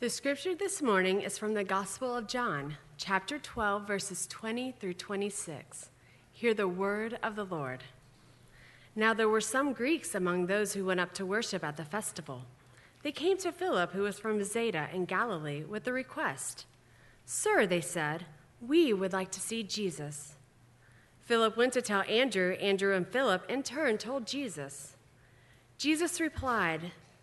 The scripture this morning is from the Gospel of John, chapter 12, verses 20 through 26. Hear the word of the Lord. Now there were some Greeks among those who went up to worship at the festival. They came to Philip, who was from Bethsaida in Galilee, with the request Sir, they said, we would like to see Jesus. Philip went to tell Andrew. Andrew and Philip, in turn, told Jesus. Jesus replied,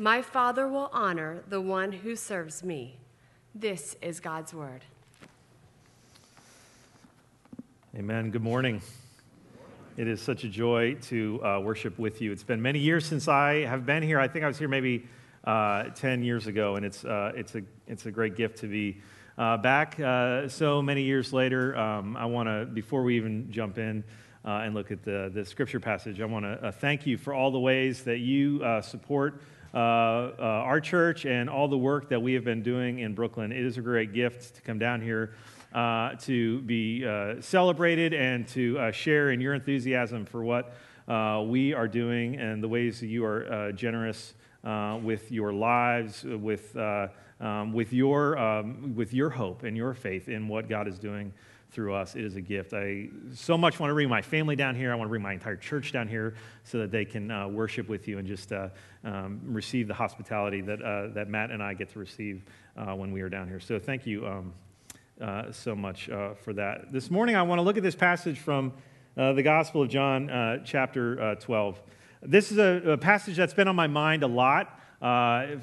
My Father will honor the one who serves me. This is God's word. Amen. Good morning. It is such a joy to uh, worship with you. It's been many years since I have been here. I think I was here maybe uh, 10 years ago, and it's, uh, it's, a, it's a great gift to be uh, back uh, so many years later. Um, I want to, before we even jump in, uh, and look at the, the scripture passage, I want to thank you for all the ways that you support our church and all the work that we have been doing in Brooklyn. It is a great gift to come down here uh, to be uh, celebrated and to uh, share in your enthusiasm for what uh, we are doing and the ways that you are generous with your lives, with, um, with, your, um, with your hope and your faith in what God is doing through us. It is a gift. I so much want to bring my family down here. I want to bring my entire church down here so that they can uh, worship with you and just uh, um, receive the hospitality that, uh, that Matt and I get to receive uh, when we are down here. So thank you um, uh, so much uh, for that. This morning, I want to look at this passage from the Gospel of John, chapter 12. This is a, a passage that's been on my mind a lot. Uh,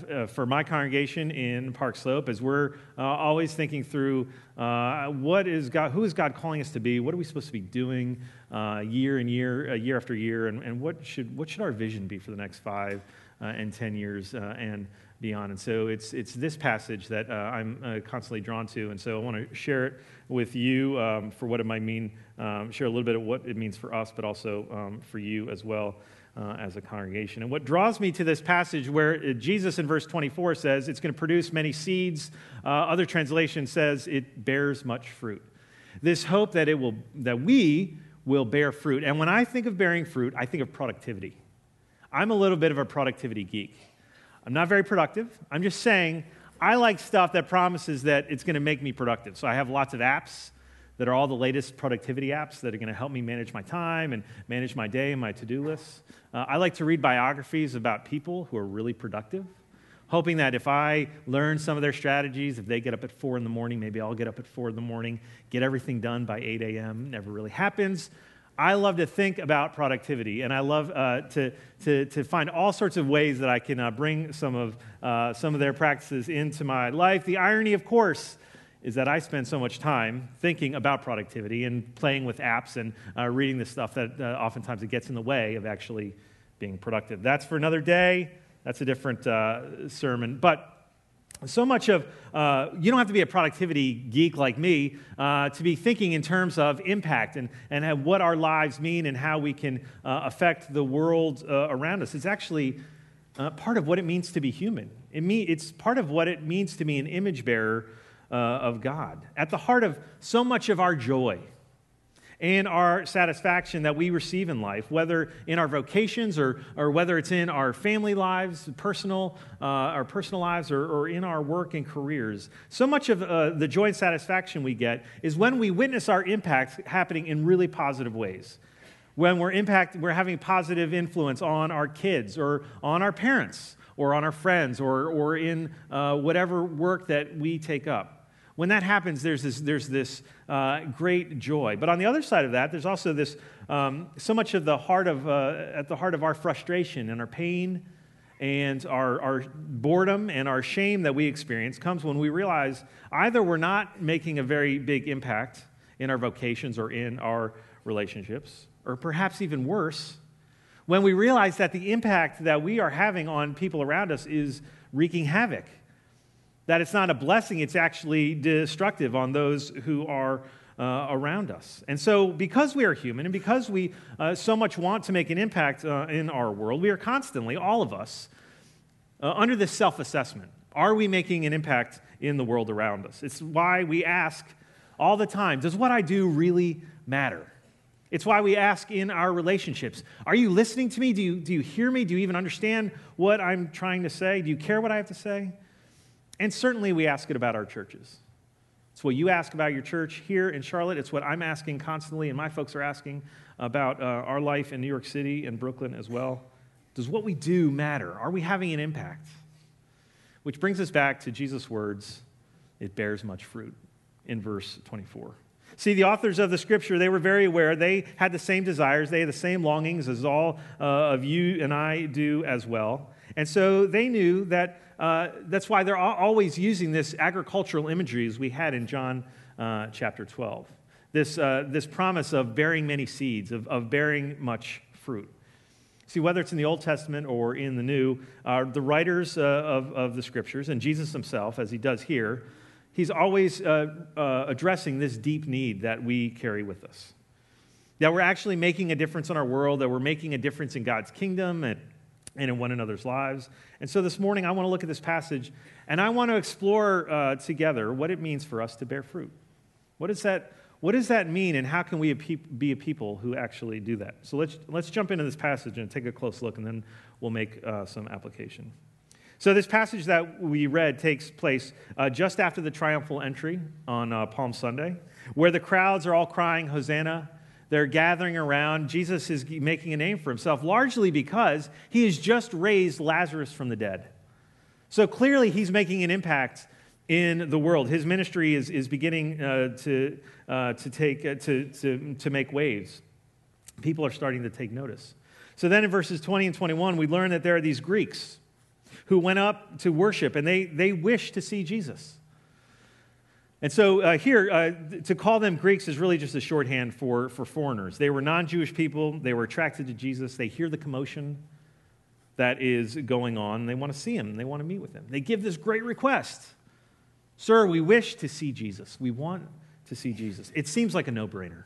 uh, for my congregation in Park Slope as we're uh, always thinking through uh, what is God, who is God calling us to be? What are we supposed to be doing uh, year and year, year after year? And, and, what, should, what should our vision be for the next five and 10 years and beyond? And so it's, it's this passage that I'm constantly drawn to. And so I want to share it with you um, for what it might mean, um, share a little bit of what it means for us, but also um, for you as well uh, as a congregation. And what draws me to this passage where uh, Jesus in verse 24 says it's going to produce many seeds, uh, other translation says it bears much fruit. This hope that it will that we will bear fruit. And when I think of bearing fruit, I think of productivity. I'm a little bit of a productivity geek. I'm not very productive. I'm just saying I like stuff that promises that it's going to make me productive. So I have lots of apps that are all the latest productivity apps that are going to help me manage my time and manage my day and my to do lists. Uh, I like to read biographies about people who are really productive, hoping that if I learn some of their strategies, if they get up at four in the morning, maybe I'll get up at four in the morning, get everything done by 8 a.m. Never really happens. I love to think about productivity, and I love uh, to, to, to find all sorts of ways that I can uh, bring some of, uh, some of their practices into my life. The irony, of course, is that I spend so much time thinking about productivity and playing with apps and uh, reading this stuff that uh, oftentimes it gets in the way of actually being productive. That's for another day. That's a different uh, sermon. But so much of, uh, you don't have to be a productivity geek like me uh, to be thinking in terms of impact and, and what our lives mean and how we can uh, affect the world around us. It's actually part of what it means to be human. It it's part of what it means to be an image bearer uh, of God. At the heart of so much of our joy and our satisfaction that we receive in life, whether in our vocations or, or whether it's in our family lives, personal, uh, our personal lives, or, or, in our work and careers. So much of uh, the joy and satisfaction we get is when we witness our impact happening in really positive ways. When we're impact, we're having positive influence on our kids or on our parents or on our friends or, or in uh, whatever work that we take up. When that happens, there's this, there's this uh, great joy. But on the other side of that, there's also this um, so much of the heart of, uh, at the heart of our frustration and our pain and our, our boredom and our shame that we experience comes when we realize either we're not making a very big impact in our vocations or in our relationships, or perhaps even worse, when we realize that the impact that we are having on people around us is wreaking havoc That it's not a blessing, it's actually destructive on those who are uh, around us. And so, because we are human and because we uh, so much want to make an impact uh, in our world, we are constantly, all of us, uh, under this self assessment. Are we making an impact in the world around us? It's why we ask all the time Does what I do really matter? It's why we ask in our relationships Are you listening to me? Do you, do you hear me? Do you even understand what I'm trying to say? Do you care what I have to say? And certainly we ask it about our churches. It's what you ask about your church here in Charlotte. It's what I'm asking constantly, and my folks are asking about uh, our life in New York City and Brooklyn as well. Does what we do matter? Are we having an impact? Which brings us back to Jesus' words it bears much fruit in verse 24. See, the authors of the scripture, they were very aware. They had the same desires, they had the same longings as all uh, of you and I do as well. And so they knew that uh, that's why they're always using this agricultural imagery as we had in John uh, chapter 12. This, uh, this promise of bearing many seeds, of, of bearing much fruit. See, whether it's in the Old Testament or in the New, uh, the writers uh, of, of the scriptures, and Jesus himself, as he does here, he's always uh, addressing this deep need that we carry with us. That we're actually making a difference in our world, that we're making a difference in God's kingdom, and and in one another's lives. And so this morning, I want to look at this passage and I want to explore uh, together what it means for us to bear fruit. What, is that, what does that mean, and how can we be a people who actually do that? So let's, let's jump into this passage and take a close look, and then we'll make uh, some application. So, this passage that we read takes place uh, just after the triumphal entry on uh, Palm Sunday, where the crowds are all crying, Hosanna, they're gathering around. Jesus is making a name for himself, largely because he has just raised Lazarus from the dead. So clearly, he's making an impact in the world. His ministry is, is beginning uh, to, uh, to, take, uh, to, to, to make waves. People are starting to take notice. So then in verses 20 and 21, we learn that there are these Greeks who went up to worship and they, they wish to see Jesus. And so uh, here, uh, to call them Greeks is really just a shorthand for, for foreigners. They were non Jewish people, they were attracted to Jesus, they hear the commotion that is going on, they want to see him, they want to meet with him. They give this great request Sir, we wish to see Jesus. We want to see Jesus. It seems like a no brainer.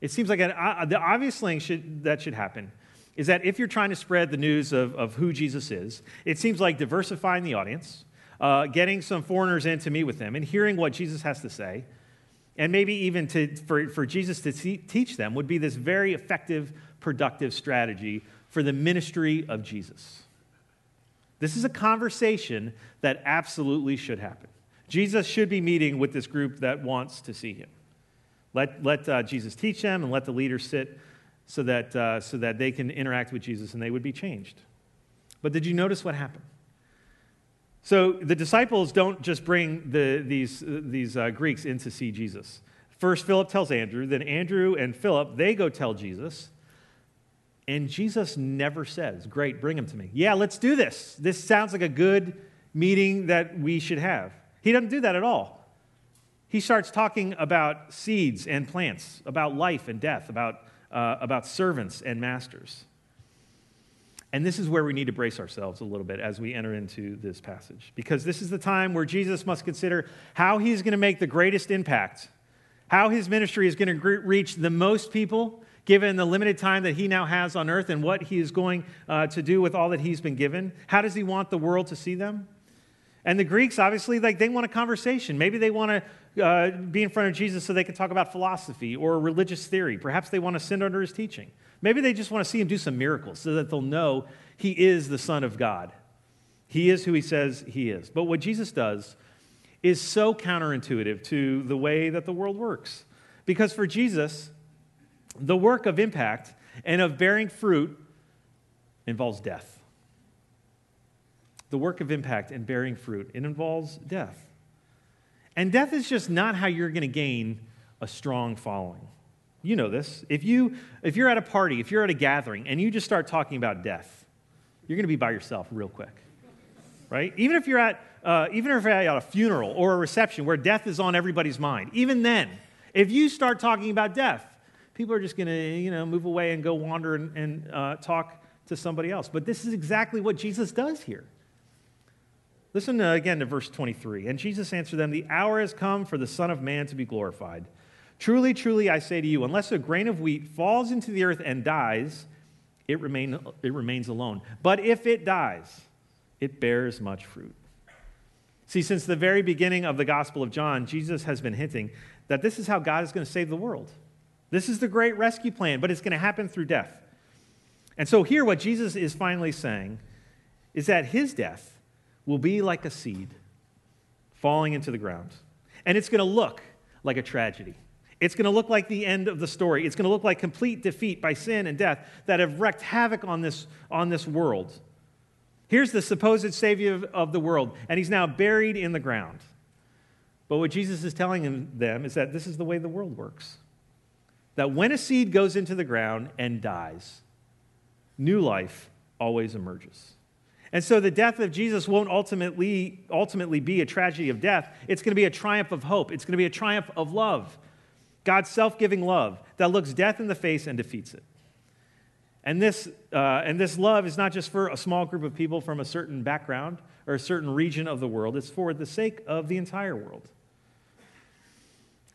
It seems like a, uh, the obvious thing should, that should happen is that if you're trying to spread the news of, of who Jesus is, it seems like diversifying the audience uh, getting some foreigners in to meet with them and hearing what Jesus has to say, and maybe even to, for, for Jesus to teach them, would be this very effective, productive strategy for the ministry of Jesus. This is a conversation that absolutely should happen. Jesus should be meeting with this group that wants to see him. Let, let uh, Jesus teach them and let the leaders sit so that, uh, so that they can interact with Jesus and they would be changed. But did you notice what happened? So the disciples don't just bring the, these, these uh, Greeks in to see Jesus. First, Philip tells Andrew, then Andrew and Philip, they go tell Jesus. And Jesus never says, Great, bring him to me. Yeah, let's do this. This sounds like a good meeting that we should have. He doesn't do that at all. He starts talking about seeds and plants, about life and death, about, uh, about servants and masters. And this is where we need to brace ourselves a little bit as we enter into this passage, because this is the time where Jesus must consider how he's going to make the greatest impact, how his ministry is going to reach the most people, given the limited time that he now has on earth, and what he is going uh, to do with all that he's been given. How does he want the world to see them? And the Greeks, obviously, like they want a conversation. Maybe they want to uh, be in front of Jesus so they can talk about philosophy or religious theory. Perhaps they want to sit under his teaching. Maybe they just want to see him do some miracles so that they'll know he is the Son of God. He is who he says he is. But what Jesus does is so counterintuitive to the way that the world works. Because for Jesus, the work of impact and of bearing fruit involves death. The work of impact and bearing fruit, it involves death. And death is just not how you're going to gain a strong following. You know this. If, you, if you're at a party, if you're at a gathering, and you just start talking about death, you're going to be by yourself real quick, right? Even if you're at, uh, even if you're at a funeral or a reception where death is on everybody's mind, even then, if you start talking about death, people are just going to, you know, move away and go wander and, and uh, talk to somebody else. But this is exactly what Jesus does here. Listen uh, again to verse 23. And Jesus answered them, The hour has come for the Son of Man to be glorified. Truly, truly, I say to you, unless a grain of wheat falls into the earth and dies, it, remain, it remains alone. But if it dies, it bears much fruit. See, since the very beginning of the Gospel of John, Jesus has been hinting that this is how God is going to save the world. This is the great rescue plan, but it's going to happen through death. And so, here, what Jesus is finally saying is that his death will be like a seed falling into the ground. And it's going to look like a tragedy. It's going to look like the end of the story. It's going to look like complete defeat by sin and death that have wreaked havoc on this, on this world. Here's the supposed Savior of, of the world, and he's now buried in the ground. But what Jesus is telling them is that this is the way the world works. That when a seed goes into the ground and dies, new life always emerges. And so the death of Jesus won't ultimately, ultimately be a tragedy of death. It's going to be a triumph of hope. It's going to be a triumph of love. God's self giving love that looks death in the face and defeats it. And this, uh, and this love is not just for a small group of people from a certain background or a certain region of the world, it's for the sake of the entire world.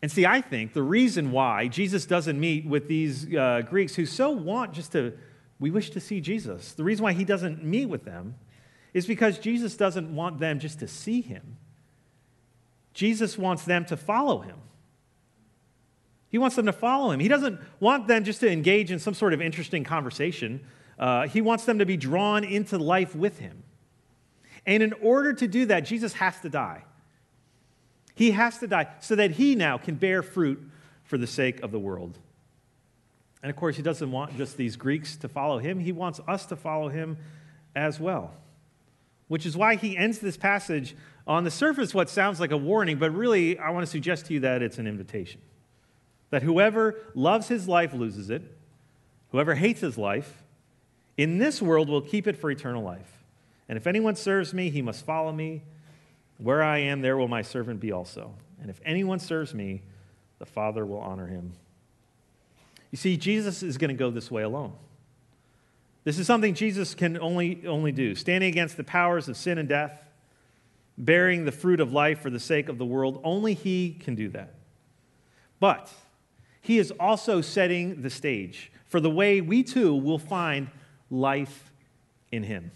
And see, I think the reason why Jesus doesn't meet with these uh, Greeks who so want just to we wish to see Jesus. The reason why he doesn't meet with them is because Jesus doesn't want them just to see him. Jesus wants them to follow him. He wants them to follow him. He doesn't want them just to engage in some sort of interesting conversation. Uh, he wants them to be drawn into life with him. And in order to do that, Jesus has to die. He has to die so that he now can bear fruit for the sake of the world. And of course, he doesn't want just these Greeks to follow him, he wants us to follow him as well. Which is why he ends this passage on the surface, what sounds like a warning, but really, I want to suggest to you that it's an invitation. That whoever loves his life loses it, whoever hates his life, in this world will keep it for eternal life. And if anyone serves me, he must follow me. Where I am, there will my servant be also. And if anyone serves me, the Father will honor him. You see, Jesus is going to go this way alone. This is something Jesus can only, only do standing against the powers of sin and death, bearing the fruit of life for the sake of the world. Only He can do that. But He is also setting the stage for the way we too will find life in Him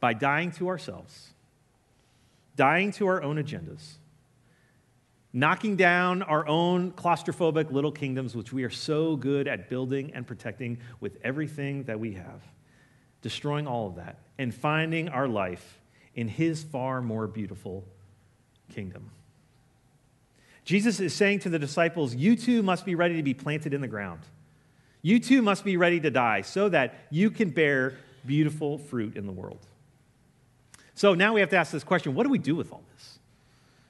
by dying to ourselves, dying to our own agendas knocking down our own claustrophobic little kingdoms, which we are so good at building and protecting with everything that we have, destroying all of that, and finding our life in His far more beautiful kingdom. Jesus is saying to the disciples, You too must be ready to be planted in the ground. You too must be ready to die so that you can bear beautiful fruit in the world. So now we have to ask this question what do we do with all this?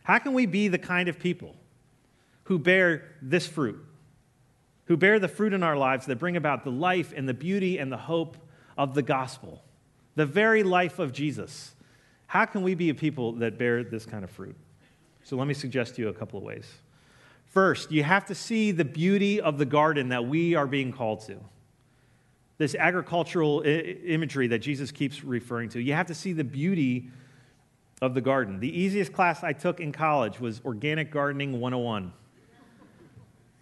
How can we be the kind of people who bear this fruit, who bear the fruit in our lives that bring about the life and the beauty and the hope of the gospel, the very life of Jesus? How can we be a people that bear this kind of fruit? So let me suggest to you a couple of ways. First, you have to see the beauty of the garden that we are being called to. This agricultural imagery that Jesus keeps referring to. You have to see the beauty of the garden. The easiest class I took in college was Organic Gardening 101.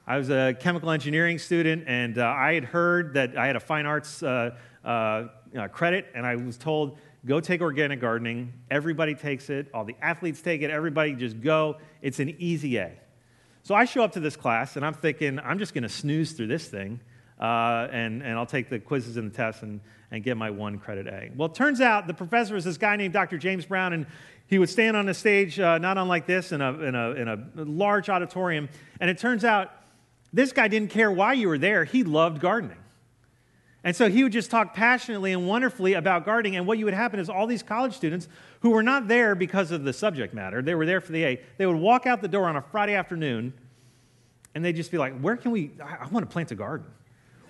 I was a chemical engineering student, and uh, I had heard that I had a fine arts uh, uh, uh, credit, and I was told, go take organic gardening. Everybody takes it, all the athletes take it, everybody just go. It's an easy A. So I show up to this class, and I'm thinking, I'm just going to snooze through this thing, uh, and, and I'll take the quizzes and the tests and, and get my one credit A. Well, it turns out the professor was this guy named Dr. James Brown, and he would stand on a stage, uh, not unlike this, in a, in, a, in a large auditorium. And it turns out this guy didn't care why you were there, he loved gardening. And so he would just talk passionately and wonderfully about gardening. And what you would happen is all these college students who were not there because of the subject matter, they were there for the A, they would walk out the door on a Friday afternoon and they'd just be like, Where can we? I, I want to plant a garden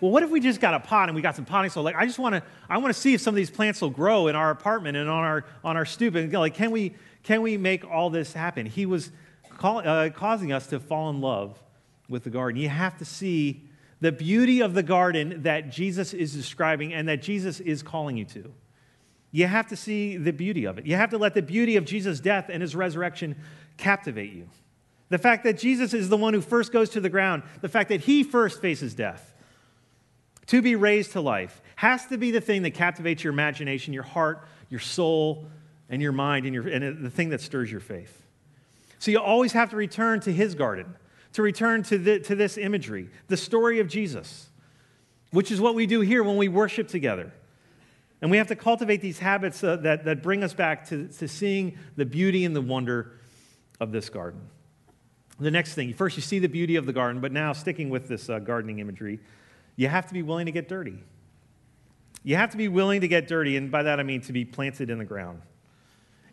well, what if we just got a pot and we got some potting soil? Like, I just want to, I want to see if some of these plants will grow in our apartment and on our on our stoop. And like, can we can we make all this happen? He was call, uh, causing us to fall in love with the garden. You have to see the beauty of the garden that Jesus is describing and that Jesus is calling you to. You have to see the beauty of it. You have to let the beauty of Jesus' death and his resurrection captivate you. The fact that Jesus is the one who first goes to the ground, the fact that he first faces death to be raised to life has to be the thing that captivates your imagination, your heart, your soul, and your mind, and, your, and the thing that stirs your faith. So you always have to return to his garden, to return to, the, to this imagery, the story of Jesus, which is what we do here when we worship together. And we have to cultivate these habits uh, that, that bring us back to, to seeing the beauty and the wonder of this garden. The next thing, first you see the beauty of the garden, but now sticking with this uh, gardening imagery, you have to be willing to get dirty. You have to be willing to get dirty, and by that I mean to be planted in the ground.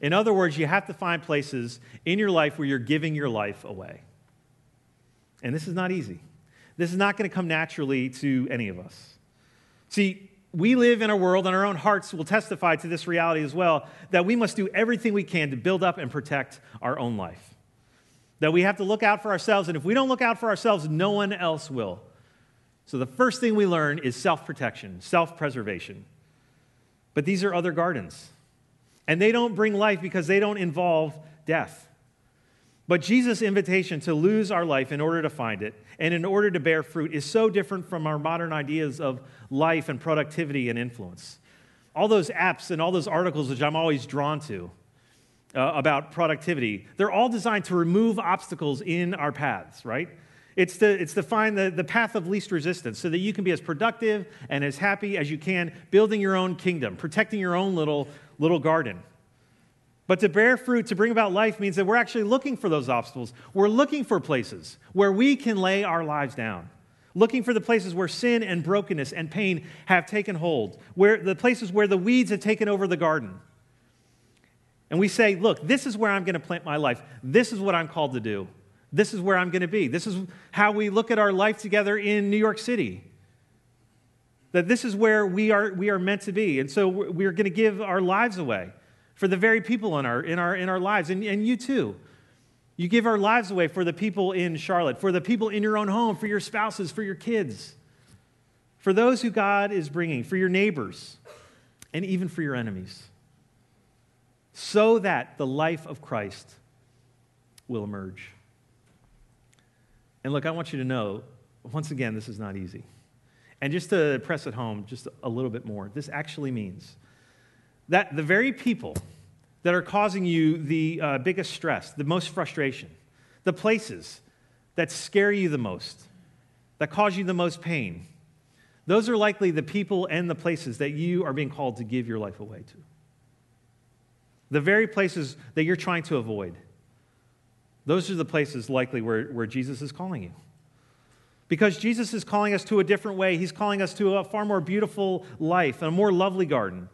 In other words, you have to find places in your life where you're giving your life away. And this is not easy. This is not going to come naturally to any of us. See, we live in a world, and our own hearts will testify to this reality as well, that we must do everything we can to build up and protect our own life. That we have to look out for ourselves, and if we don't look out for ourselves, no one else will. So the first thing we learn is self protection, self preservation. But these are other gardens, and they don't bring life because they don't involve death. But Jesus' invitation to lose our life in order to find it and in order to bear fruit is so different from our modern ideas of life and productivity and influence. All those apps and all those articles, which I'm always drawn to, uh, about productivity. They're all designed to remove obstacles in our paths, right? It's to, it's to find the, the path of least resistance so that you can be as productive and as happy as you can, building your own kingdom, protecting your own little, little garden. But to bear fruit, to bring about life, means that we're actually looking for those obstacles. We're looking for places where we can lay our lives down. Looking for the places where sin and brokenness and pain have taken hold, where the places where the weeds have taken over the garden. And we say, look, this is where I'm going to plant my life. This is what I'm called to do. This is where I'm going to be. This is how we look at our life together in New York City. That this is where we are, we are meant to be. And so we're going to give our lives away for the very people in our, in our, in our lives. And, and you too. You give our lives away for the people in Charlotte, for the people in your own home, for your spouses, for your kids, for those who God is bringing, for your neighbors, and even for your enemies so that the life of Christ will emerge. And look, I want you to know, once again, this is not easy. And just to press it home just a little bit more, this actually means that the very people that are causing you the uh, biggest stress, the most frustration, the places that scare you the most, that cause you the most pain, those are likely the people and the places that you are being called to give your life away to the very places that you're trying to avoid, those are the places likely where, where Jesus is calling you. Because Jesus is calling us to a different way. He's calling us to a far more beautiful life and a more lovely garden.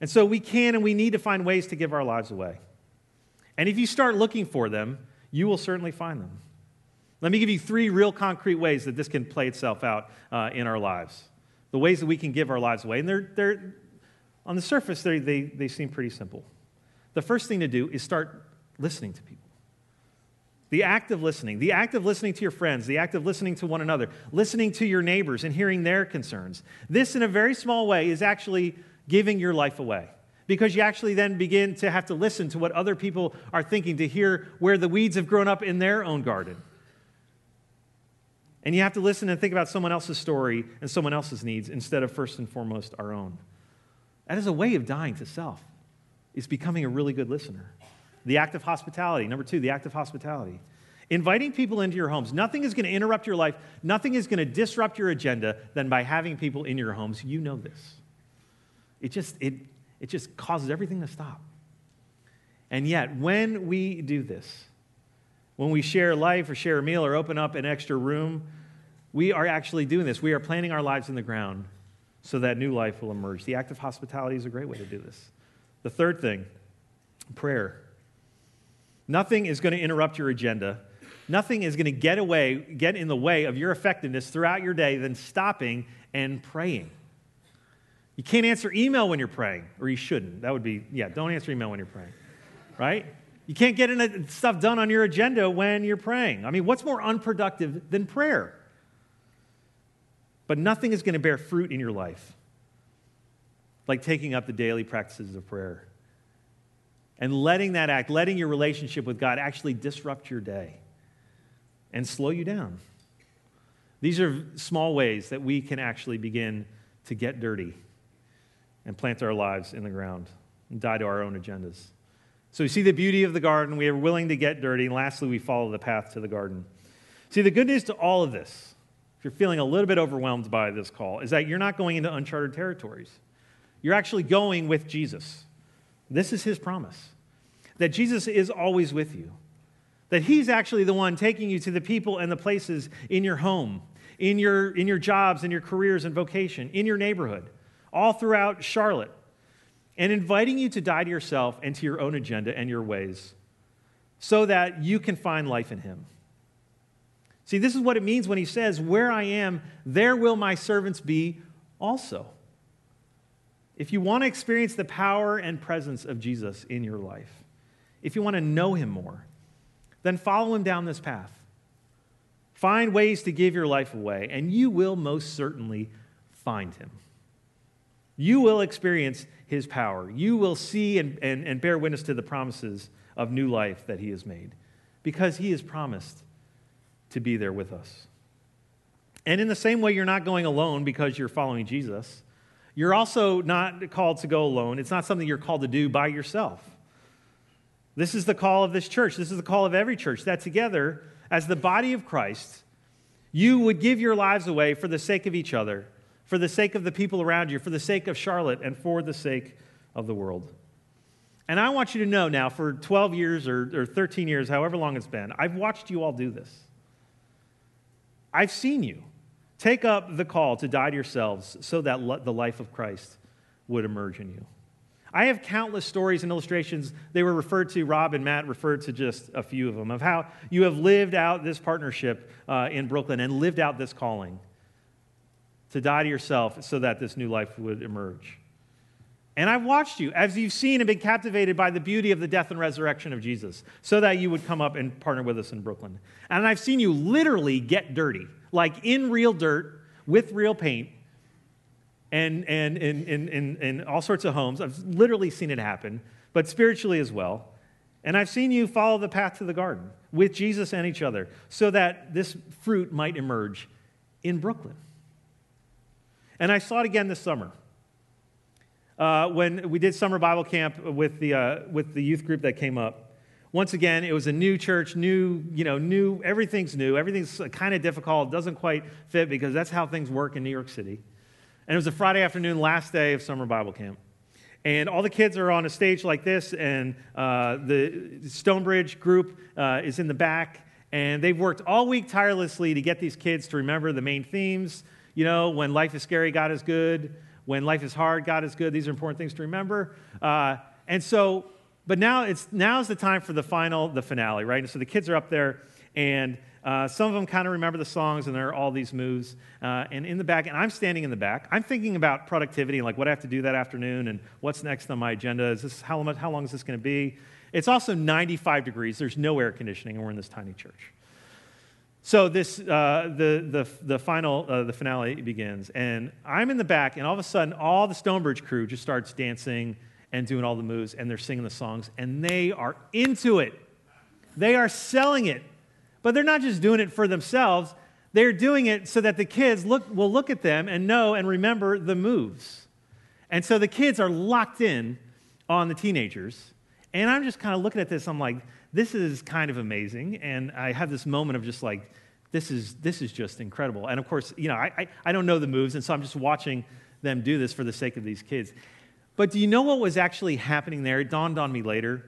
And so we can and we need to find ways to give our lives away. And if you start looking for them, you will certainly find them. Let me give you three real concrete ways that this can play itself out uh, in our lives. The ways that we can give our lives away. And they're, they're, on the surface, they, they, they seem pretty simple. The first thing to do is start listening to people. The act of listening, the act of listening to your friends, the act of listening to one another, listening to your neighbors and hearing their concerns. This, in a very small way, is actually giving your life away because you actually then begin to have to listen to what other people are thinking, to hear where the weeds have grown up in their own garden. And you have to listen and think about someone else's story and someone else's needs instead of first and foremost our own. That is a way of dying to self, is becoming a really good listener. The act of hospitality. Number two, the act of hospitality. Inviting people into your homes. Nothing is going to interrupt your life, nothing is going to disrupt your agenda than by having people in your homes. You know this. It just, it, it just causes everything to stop. And yet, when we do this, when we share life or share a meal or open up an extra room, we are actually doing this. We are planting our lives in the ground so that new life will emerge. The act of hospitality is a great way to do this. The third thing prayer. Nothing is going to interrupt your agenda. Nothing is going to get away, get in the way of your effectiveness throughout your day than stopping and praying. You can't answer email when you're praying, or you shouldn't. That would be, yeah, don't answer email when you're praying, right? You can't get stuff done on your agenda when you're praying. I mean, what's more unproductive than prayer? but nothing is going to bear fruit in your life like taking up the daily practices of prayer and letting that act, letting your relationship with God actually disrupt your day and slow you down. These are small ways that we can actually begin to get dirty and plant our lives in the ground and die to our own agendas. So we see the beauty of the garden. We are willing to get dirty. And lastly, we follow the path to the garden. See, the good news to all of this, if you're feeling a little bit overwhelmed by this call, is that you're not going into uncharted territories. You're actually going with Jesus. This is his promise that Jesus is always with you, that he's actually the one taking you to the people and the places in your home, in your, in your jobs, in your careers and vocation, in your neighborhood, all throughout Charlotte, and inviting you to die to yourself and to your own agenda and your ways so that you can find life in him. See, this is what it means when he says, Where I am, there will my servants be also. If you want to experience the power and presence of Jesus in your life, if you want to know him more, then follow him down this path. Find ways to give your life away, and you will most certainly find him. You will experience his power. You will see and, and, and bear witness to the promises of new life that he has made because he has promised to be there with us. And in the same way, you're not going alone because you're following Jesus. You're also not called to go alone. It's not something you're called to do by yourself. This is the call of this church. This is the call of every church that together, as the body of Christ, you would give your lives away for the sake of each other, for the sake of the people around you, for the sake of Charlotte, and for the sake of the world. And I want you to know now, for 12 years or, or 13 years, however long it's been, I've watched you all do this. I've seen you. Take up the call to die to yourselves so that the life of Christ would emerge in you. I have countless stories and illustrations. They were referred to, Rob and Matt referred to just a few of them, of how you have lived out this partnership uh, in Brooklyn and lived out this calling to die to yourself so that this new life would emerge. And I've watched you as you've seen and been captivated by the beauty of the death and resurrection of Jesus so that you would come up and partner with us in Brooklyn. And I've seen you literally get dirty like in real dirt with real paint and, and in, in, in, in all sorts of homes. I've literally seen it happen, but spiritually as well. And I've seen you follow the path to the garden with Jesus and each other so that this fruit might emerge in Brooklyn. And I saw it again this summer. Uh, when we did summer Bible camp with the, uh, with the youth group that came up. Once again, it was a new church, new, you know, new, everything's new. Everything's kind of difficult, doesn't quite fit because that's how things work in New York City. And it was a Friday afternoon, last day of summer Bible camp. And all the kids are on a stage like this, and uh, the Stonebridge group uh, is in the back. And they've worked all week tirelessly to get these kids to remember the main themes. You know, when life is scary, God is good. When life is hard, God is good. These are important things to remember. Uh, and so but now it's now's the time for the final, the finale, right? And so the kids are up there, and uh, some of them kind of remember the songs, and there are all these moves. Uh, and in the back, and I'm standing in the back. I'm thinking about productivity and like what I have to do that afternoon, and what's next on my agenda. Is this how much? How long is this going to be? It's also 95 degrees. There's no air conditioning, and we're in this tiny church. So this, uh, the, the, the final, uh, the finale begins, and I'm in the back, and all of a sudden, all the Stonebridge crew just starts dancing and doing all the moves, and they're singing the songs, and they are into it. They are selling it. But they're not just doing it for themselves, they're doing it so that the kids look, will look at them and know and remember the moves. And so the kids are locked in on the teenagers. And I'm just kind of looking at this, I'm like, this is kind of amazing. And I have this moment of just like, this is, this is just incredible. And of course, you know, I, I, I don't know the moves, and so I'm just watching them do this for the sake of these kids. But do you know what was actually happening there? It dawned on me later.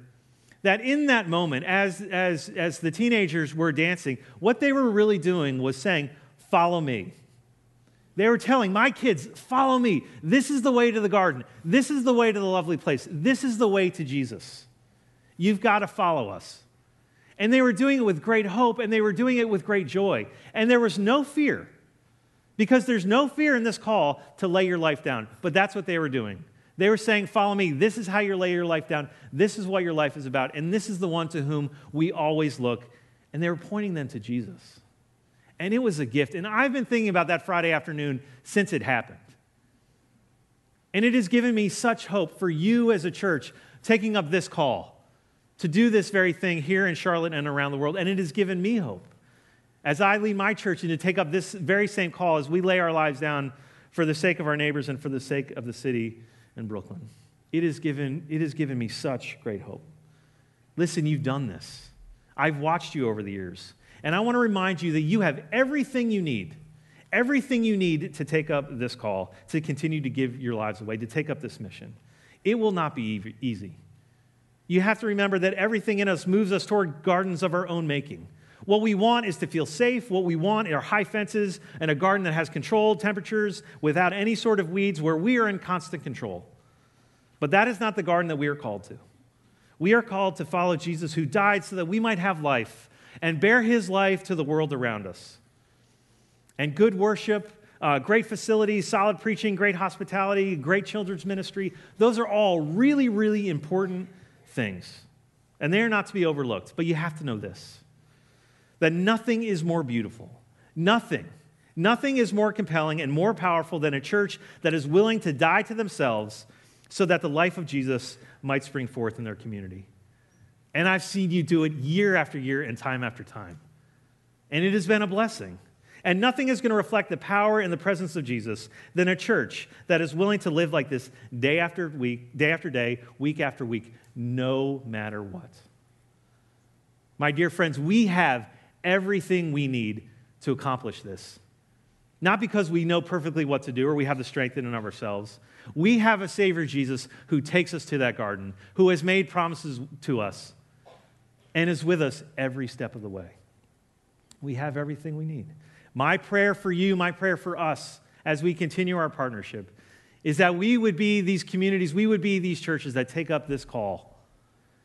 That in that moment, as, as, as the teenagers were dancing, what they were really doing was saying, Follow me. They were telling my kids, Follow me. This is the way to the garden. This is the way to the lovely place. This is the way to Jesus. You've got to follow us. And they were doing it with great hope and they were doing it with great joy. And there was no fear because there's no fear in this call to lay your life down. But that's what they were doing. They were saying, Follow me. This is how you lay your life down. This is what your life is about. And this is the one to whom we always look. And they were pointing them to Jesus. And it was a gift. And I've been thinking about that Friday afternoon since it happened. And it has given me such hope for you as a church taking up this call to do this very thing here in Charlotte and around the world. And it has given me hope as I lead my church and to take up this very same call as we lay our lives down for the sake of our neighbors and for the sake of the city in Brooklyn. It has given, it has given me such great hope. Listen, you've done this. I've watched you over the years. And I want to remind you that you have everything you need, everything you need to take up this call, to continue to give your lives away, to take up this mission. It will not be easy. You have to remember that everything in us moves us toward gardens of our own making. What we want is to feel safe. What we want are high fences and a garden that has controlled temperatures without any sort of weeds where we are in constant control. But that is not the garden that we are called to. We are called to follow Jesus who died so that we might have life and bear his life to the world around us. And good worship, uh, great facilities, solid preaching, great hospitality, great children's ministry, those are all really, really important things. And they are not to be overlooked. But you have to know this that nothing is more beautiful. Nothing. Nothing is more compelling and more powerful than a church that is willing to die to themselves so that the life of Jesus might spring forth in their community. And I've seen you do it year after year and time after time. And it has been a blessing. And nothing is going to reflect the power and the presence of Jesus than a church that is willing to live like this day after week, day after day, week after week, no matter what. My dear friends, we have everything we need to accomplish this. Not because we know perfectly what to do or we have the strength in and of ourselves. We have a Savior, Jesus, who takes us to that garden, who has made promises to us, and is with us every step of the way. We have everything we need. My prayer for you, my prayer for us as we continue our partnership is that we would be these communities, we would be these churches that take up this call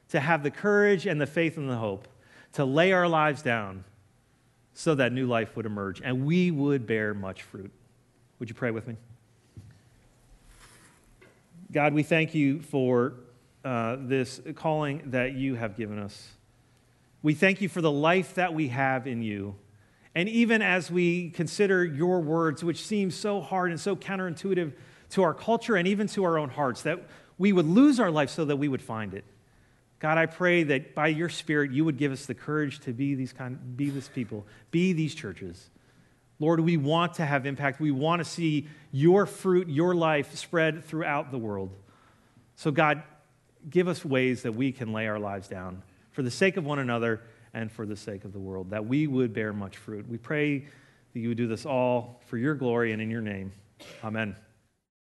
to have the courage and the faith and the hope to lay our lives down so that new life would emerge and we would bear much fruit. Would you pray with me? God, we thank you for uh, this calling that you have given us. We thank you for the life that we have in you. And even as we consider your words, which seem so hard and so counterintuitive to our culture and even to our own hearts, that we would lose our life so that we would find it. God, I pray that by your Spirit, you would give us the courage to be these kind, be this people, be these churches. Lord, we want to have impact. We want to see your fruit, your life spread throughout the world. So, God, give us ways that we can lay our lives down for the sake of one another and for the sake of the world, that we would bear much fruit. We pray that you would do this all for your glory and in your name. Amen.